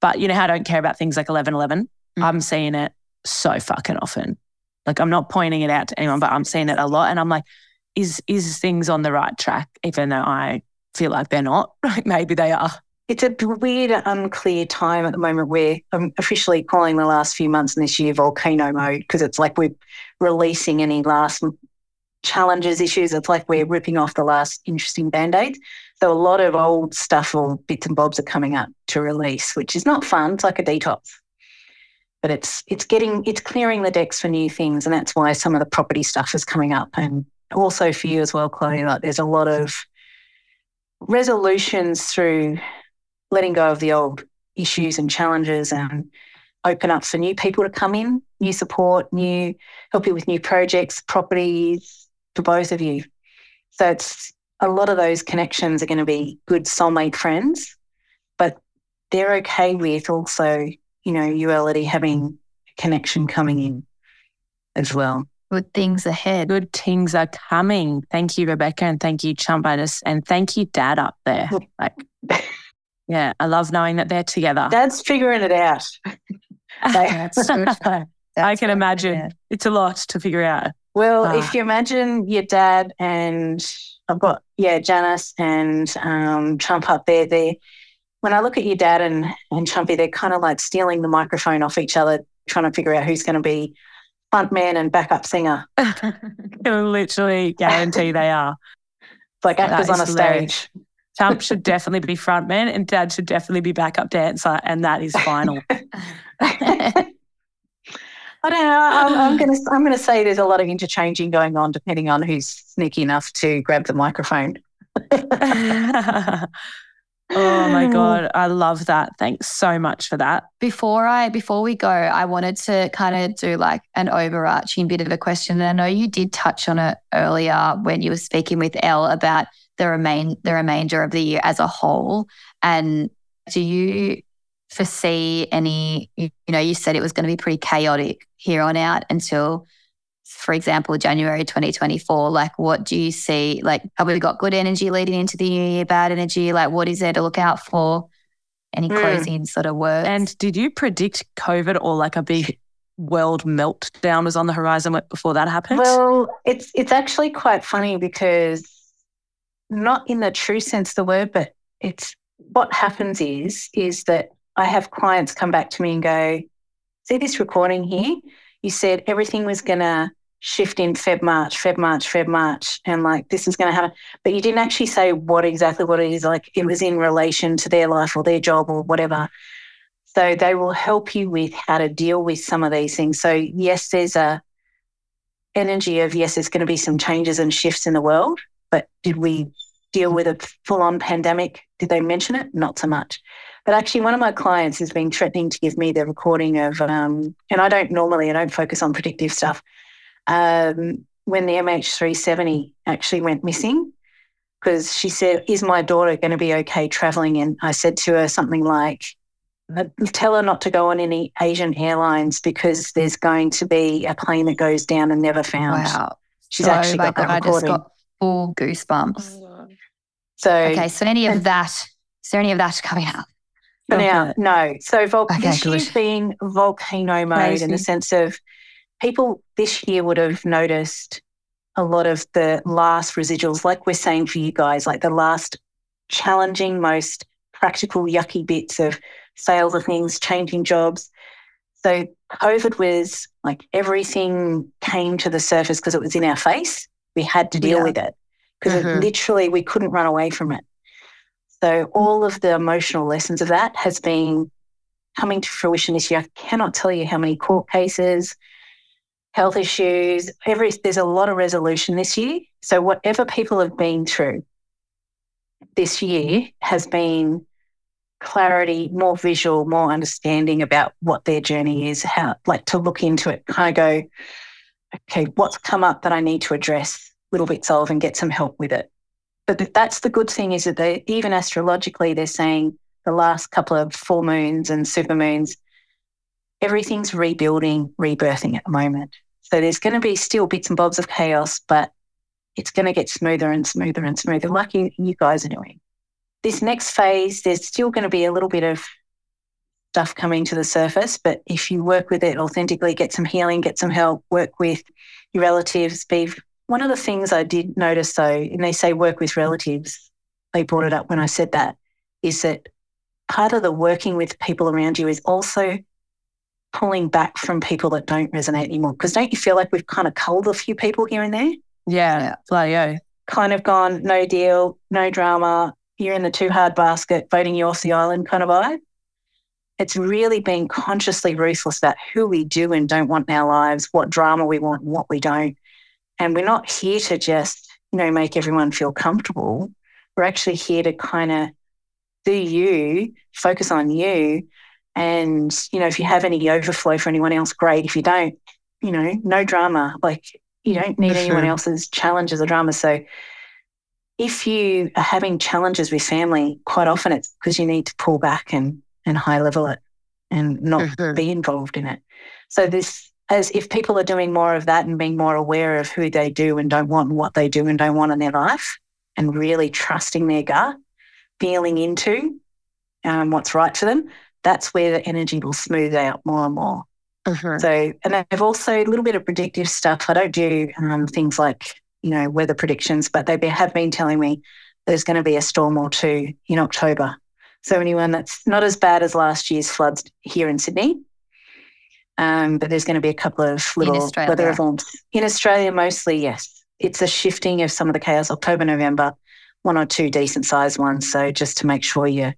But you know how I don't care about things like eleven eleven. Mm. I'm seeing it so fucking often. Like I'm not pointing it out to anyone, but I'm seeing it a lot, and I'm like, is is things on the right track? Even though I feel like they're not. Like maybe they are. It's a weird, unclear time at the moment where I'm officially calling the last few months in this year volcano mode because it's like we're releasing any last challenges, issues. It's like we're ripping off the last interesting band aids. So a lot of old stuff or bits and bobs are coming up to release, which is not fun. It's like a detox. But it's it's getting it's clearing the decks for new things. And that's why some of the property stuff is coming up. And also for you as well, Chloe, like there's a lot of resolutions through letting go of the old issues and challenges and open up for new people to come in, new support, new help you with new projects, properties for both of you. So it's a lot of those connections are going to be good soulmate friends, but they're okay with also, you know, you already having a connection coming in as well. Good things ahead. Good things are coming. Thank you, Rebecca, and thank you, Chumbitis, and thank you, Dad, up there. Like, yeah, I love knowing that they're together. Dad's figuring it out. I can imagine it's a lot to figure out. Well, if ah. you imagine your dad and I've got yeah Janice and um, Chump up there, there. When I look at your dad and and Chumpy, they're kind of like stealing the microphone off each other, trying to figure out who's going to be front man and backup singer. literally guarantee they are. It's like actors on a hilarious. stage. Chump should definitely be front man and Dad should definitely be backup dancer, and that is final. I don't know. I'm, I'm going to I'm going to say there's a lot of interchanging going on depending on who's sneaky enough to grab the microphone. oh my god, I love that. Thanks so much for that. Before I before we go, I wanted to kind of do like an overarching bit of a question. And I know you did touch on it earlier when you were speaking with El about the remain the remainder of the year as a whole. And do you foresee any, you know, you said it was going to be pretty chaotic here on out until, for example, January 2024. Like, what do you see? Like, have we got good energy leading into the new year, bad energy? Like, what is there to look out for? Any mm. closing sort of words? And did you predict COVID or like a big world meltdown was on the horizon before that happened? Well, it's it's actually quite funny because not in the true sense of the word, but it's what happens is is that I have clients come back to me and go, see this recording here? You said everything was going to shift in Feb, March, Feb, March, Feb, March, and like this is going to happen. But you didn't actually say what exactly what it is. Like it was in relation to their life or their job or whatever. So they will help you with how to deal with some of these things. So yes, there's a energy of yes, there's going to be some changes and shifts in the world. But did we deal with a full on pandemic? Did they mention it? Not so much. But actually, one of my clients has been threatening to give me the recording of, um, and I don't normally, I don't focus on predictive stuff. Um, when the MH370 actually went missing, because she said, Is my daughter going to be okay traveling? And I said to her something like, Tell her not to go on any Asian airlines because there's going to be a plane that goes down and never found. Wow. She's so actually got that recording. I just got full goosebumps. Oh so, okay, so any of that, is there any of that coming out? Now, no. So vol- okay, this year's been volcano mode Crazy. in the sense of people this year would have noticed a lot of the last residuals, like we're saying for you guys, like the last challenging, most practical, yucky bits of sales of things, changing jobs. So COVID was like everything came to the surface because it was in our face. We had to deal yeah. with it because mm-hmm. literally we couldn't run away from it. So all of the emotional lessons of that has been coming to fruition this year. I cannot tell you how many court cases, health issues, every there's a lot of resolution this year. So whatever people have been through this year has been clarity, more visual, more understanding about what their journey is, how like to look into it, kind of go, okay, what's come up that I need to address little bits of and get some help with it. But that's the good thing is that they, even astrologically, they're saying the last couple of full moons and super moons, everything's rebuilding, rebirthing at the moment. So there's going to be still bits and bobs of chaos, but it's going to get smoother and smoother and smoother, like you, you guys are doing. This next phase, there's still going to be a little bit of stuff coming to the surface, but if you work with it authentically, get some healing, get some help, work with your relatives, be one of the things I did notice though, and they say work with relatives, they brought it up when I said that, is that part of the working with people around you is also pulling back from people that don't resonate anymore. Because don't you feel like we've kind of culled a few people here and there? Yeah, bloody Kind of gone, no deal, no drama, you're in the too hard basket, voting you off the island kind of vibe. It's really being consciously ruthless about who we do and don't want in our lives, what drama we want, what we don't. And we're not here to just, you know, make everyone feel comfortable. We're actually here to kind of do you, focus on you. And, you know, if you have any overflow for anyone else, great. If you don't, you know, no drama. Like you don't need anyone else's challenges or drama. So if you are having challenges with family, quite often it's because you need to pull back and, and high level it and not mm-hmm. be involved in it. So this as if people are doing more of that and being more aware of who they do and don't want and what they do and don't want in their life and really trusting their gut, feeling into um, what's right for them, that's where the energy will smooth out more and more. Mm-hmm. So, and I've also a little bit of predictive stuff. I don't do um, things like, you know, weather predictions, but they have been telling me there's going to be a storm or two in October. So, anyone that's not as bad as last year's floods here in Sydney, um, but there's going to be a couple of little weather events in Australia, mostly. Yes, it's a shifting of some of the chaos. October, November, one or two decent sized ones. So just to make sure you,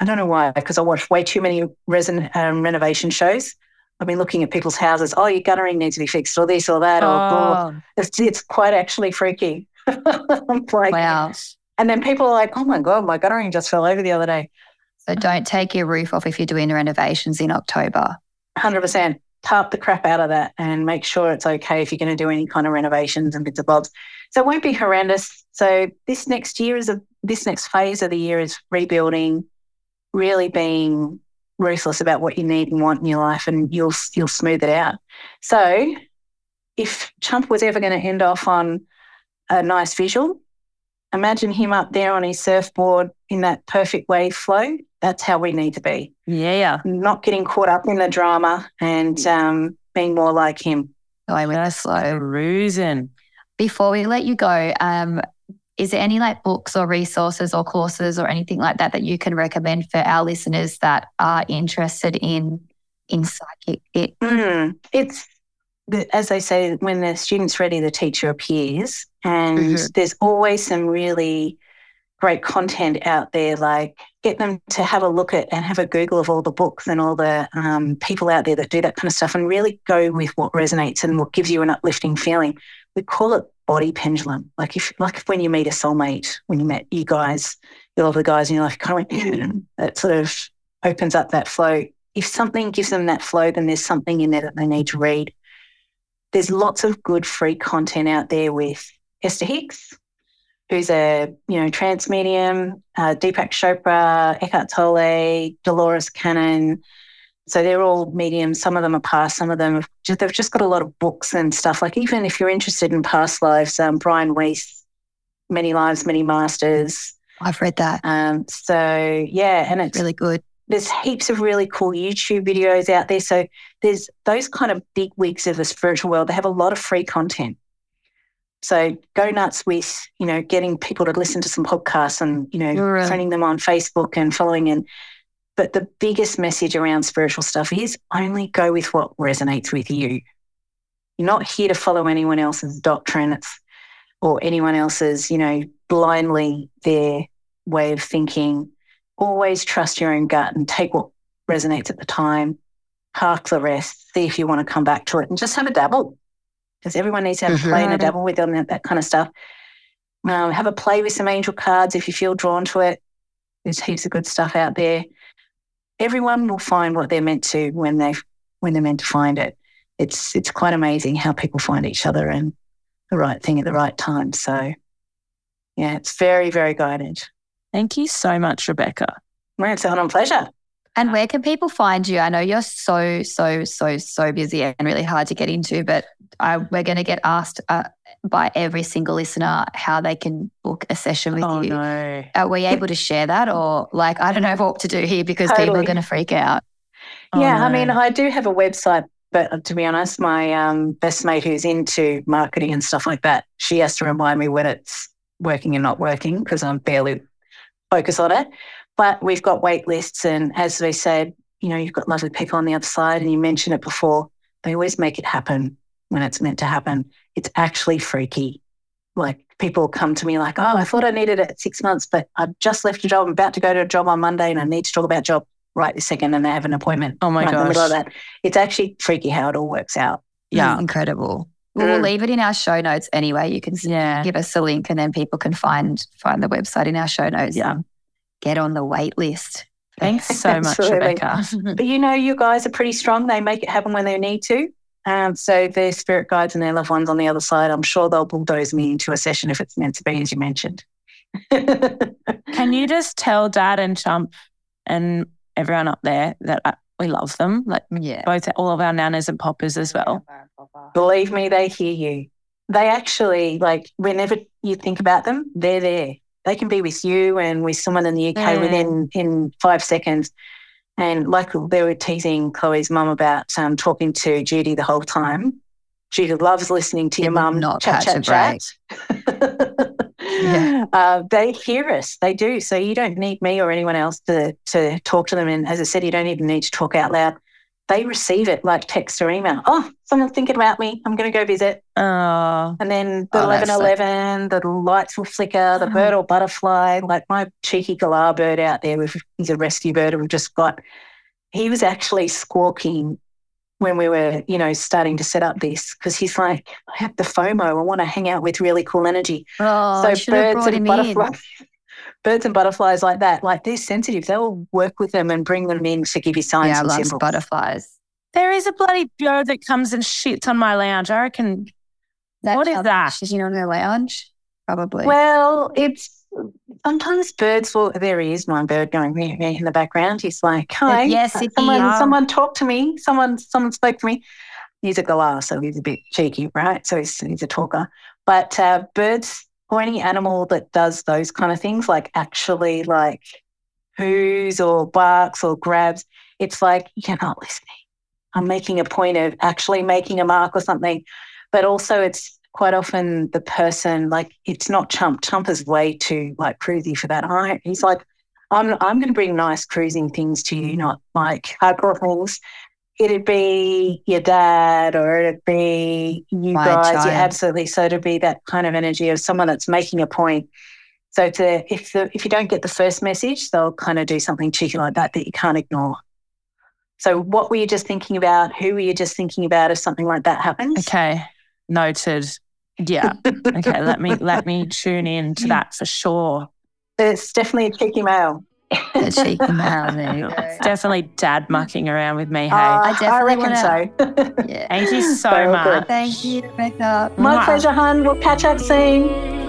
I don't know why, because I watch way too many resin, um, renovation shows. I've been looking at people's houses. Oh, your guttering needs to be fixed, or this or that, or, oh. or it's, it's quite actually freaky. like, wow. And then people are like, "Oh my god, my guttering just fell over the other day." So don't take your roof off if you're doing renovations in October. 100%. Tarp the crap out of that and make sure it's okay if you're going to do any kind of renovations and bits of bobs. So it won't be horrendous. So this next year is a this next phase of the year is rebuilding, really being ruthless about what you need and want in your life, and you'll you'll smooth it out. So if Chump was ever going to end off on a nice visual, imagine him up there on his surfboard in that perfect wave flow that's how we need to be. Yeah. Not getting caught up in the drama and um, being more like him. Going with a slow. Cruising. Before we let you go, um, is there any like books or resources or courses or anything like that that you can recommend for our listeners that are interested in in psychic? It, mm, it's as they say, when the student's ready, the teacher appears, and mm-hmm. there's always some really great content out there. Like get them to have a look at and have a Google of all the books and all the um, people out there that do that kind of stuff and really go with what resonates and what gives you an uplifting feeling. We call it body pendulum. Like if, like if when you meet a soulmate, when you met you guys, you love the guys and you're like, kind of, that sort of opens up that flow. If something gives them that flow, then there's something in there that they need to read. There's lots of good free content out there with Esther Hicks, who's a you know trance medium, uh, Deepak Chopra, Eckhart Tolle, Dolores Cannon. So they're all mediums. Some of them are past. Some of them have just, they've just got a lot of books and stuff. Like even if you're interested in past lives, um, Brian Weiss, Many Lives, Many Masters. I've read that. Um, so yeah, and it's really good. There's heaps of really cool YouTube videos out there. So there's those kind of big wigs of the spiritual world. They have a lot of free content. So go nuts with, you know, getting people to listen to some podcasts and, you know, right. friending them on Facebook and following and but the biggest message around spiritual stuff is only go with what resonates with you. You're not here to follow anyone else's doctrine or anyone else's, you know, blindly their way of thinking. Always trust your own gut and take what resonates at the time. Park the rest, see if you want to come back to it and just have a dabble because everyone needs to have mm-hmm. a play and a dabble with them, that, that kind of stuff. Um, have a play with some angel cards if you feel drawn to it. There's heaps of good stuff out there. Everyone will find what they're meant to when they when they're meant to find it. It's it's quite amazing how people find each other and the right thing at the right time. So yeah, it's very, very guided. Thank you so much, Rebecca. Well, it's an pleasure. And where can people find you? I know you're so, so, so, so busy and really hard to get into, but I, we're going to get asked uh, by every single listener how they can book a session with Oh you. no. Are we able to share that? Or, like, I don't know what to do here because people are going to freak out. Oh, yeah, I mean, I do have a website, but uh, to be honest, my um, best mate who's into marketing and stuff like that, she has to remind me when it's working and not working because I'm barely focus on it. But we've got wait lists, and as we said, you know, you've got lovely people on the other side, and you mentioned it before. They always make it happen when it's meant to happen. It's actually freaky. Like people come to me like, "Oh, I thought I needed it six months, but I've just left a job. I'm about to go to a job on Monday, and I need to talk about job right this second, and they have an appointment. Oh my right in the middle of gosh. that. It's actually freaky how it all works out. Yeah. It's incredible. Well, We'll Mm. leave it in our show notes anyway. You can Yeah. give us a link and then people can find find the website in our show notes. Yeah. Get on the wait list. Thanks so much, Rebecca. But you know, you guys are pretty strong. They make it happen when they need to. Um, so their spirit guides and their loved ones on the other side, I'm sure they'll bulldoze me into a session if it's meant to be, as you mentioned. Can you just tell Dad and Chump and everyone up there that uh, we love them? Like Yeah. both all of our nanas and poppers as well. Believe me, they hear you. They actually, like, whenever you think about them, they're there. They can be with you and with someone in the UK Mm. within in five seconds. And like they were teasing Chloe's mum about um, talking to Judy the whole time. Judy loves listening to Did your mum not chat, catch a chat, chat. Yeah. uh, they hear us. They do. So you don't need me or anyone else to to talk to them. And as I said, you don't even need to talk out loud. They receive it like text or email. Oh, someone's thinking about me. I'm going to go visit. Oh, And then the Oh, 1111, the lights will flicker, the bird or butterfly, like my cheeky galah bird out there, with, he's a rescue bird and we've just got, he was actually squawking when we were, you know, starting to set up this because he's like, I have the FOMO. I want to hang out with really cool energy. Oh, so birds and in. butterflies, birds and butterflies like that, like they're sensitive. They'll work with them and bring them in to give you signs Yeah, I and love symbols. butterflies. there is a bloody bird that comes and shits on my lounge. I reckon. What is that? She's in on her lounge? Probably. Well, it's sometimes birds will. There he is, my bird going in the background. He's like, "Hi, yes, someone, someone talked to me. Someone, someone spoke to me." He's a galah, so he's a bit cheeky, right? So he's, he's a talker. But uh, birds or any animal that does those kind of things, like actually like whoos or barks or grabs, it's like you're not listening. I'm making a point of actually making a mark or something, but also it's quite often the person like it's not Chump. Chump is way too like cruisy for that. I he's like, I'm I'm going to bring nice cruising things to you, not like hardcore things. It'd be your dad or it'd be you My guys. Yeah, absolutely. So it'd be that kind of energy of someone that's making a point. So to if the if you don't get the first message, they'll kind of do something cheeky like that that you can't ignore. So what were you just thinking about? Who were you just thinking about if something like that happens? Okay, noted. Yeah. Okay, let me let me tune in to that for sure. It's definitely a cheeky male. The cheeky male. There. It's definitely dad mucking around with me. Hey, Uh, I definitely reckon so. Yeah. thank you so so good. much. Thank you, Rebecca. My Mwah. pleasure, hun. We'll catch up soon.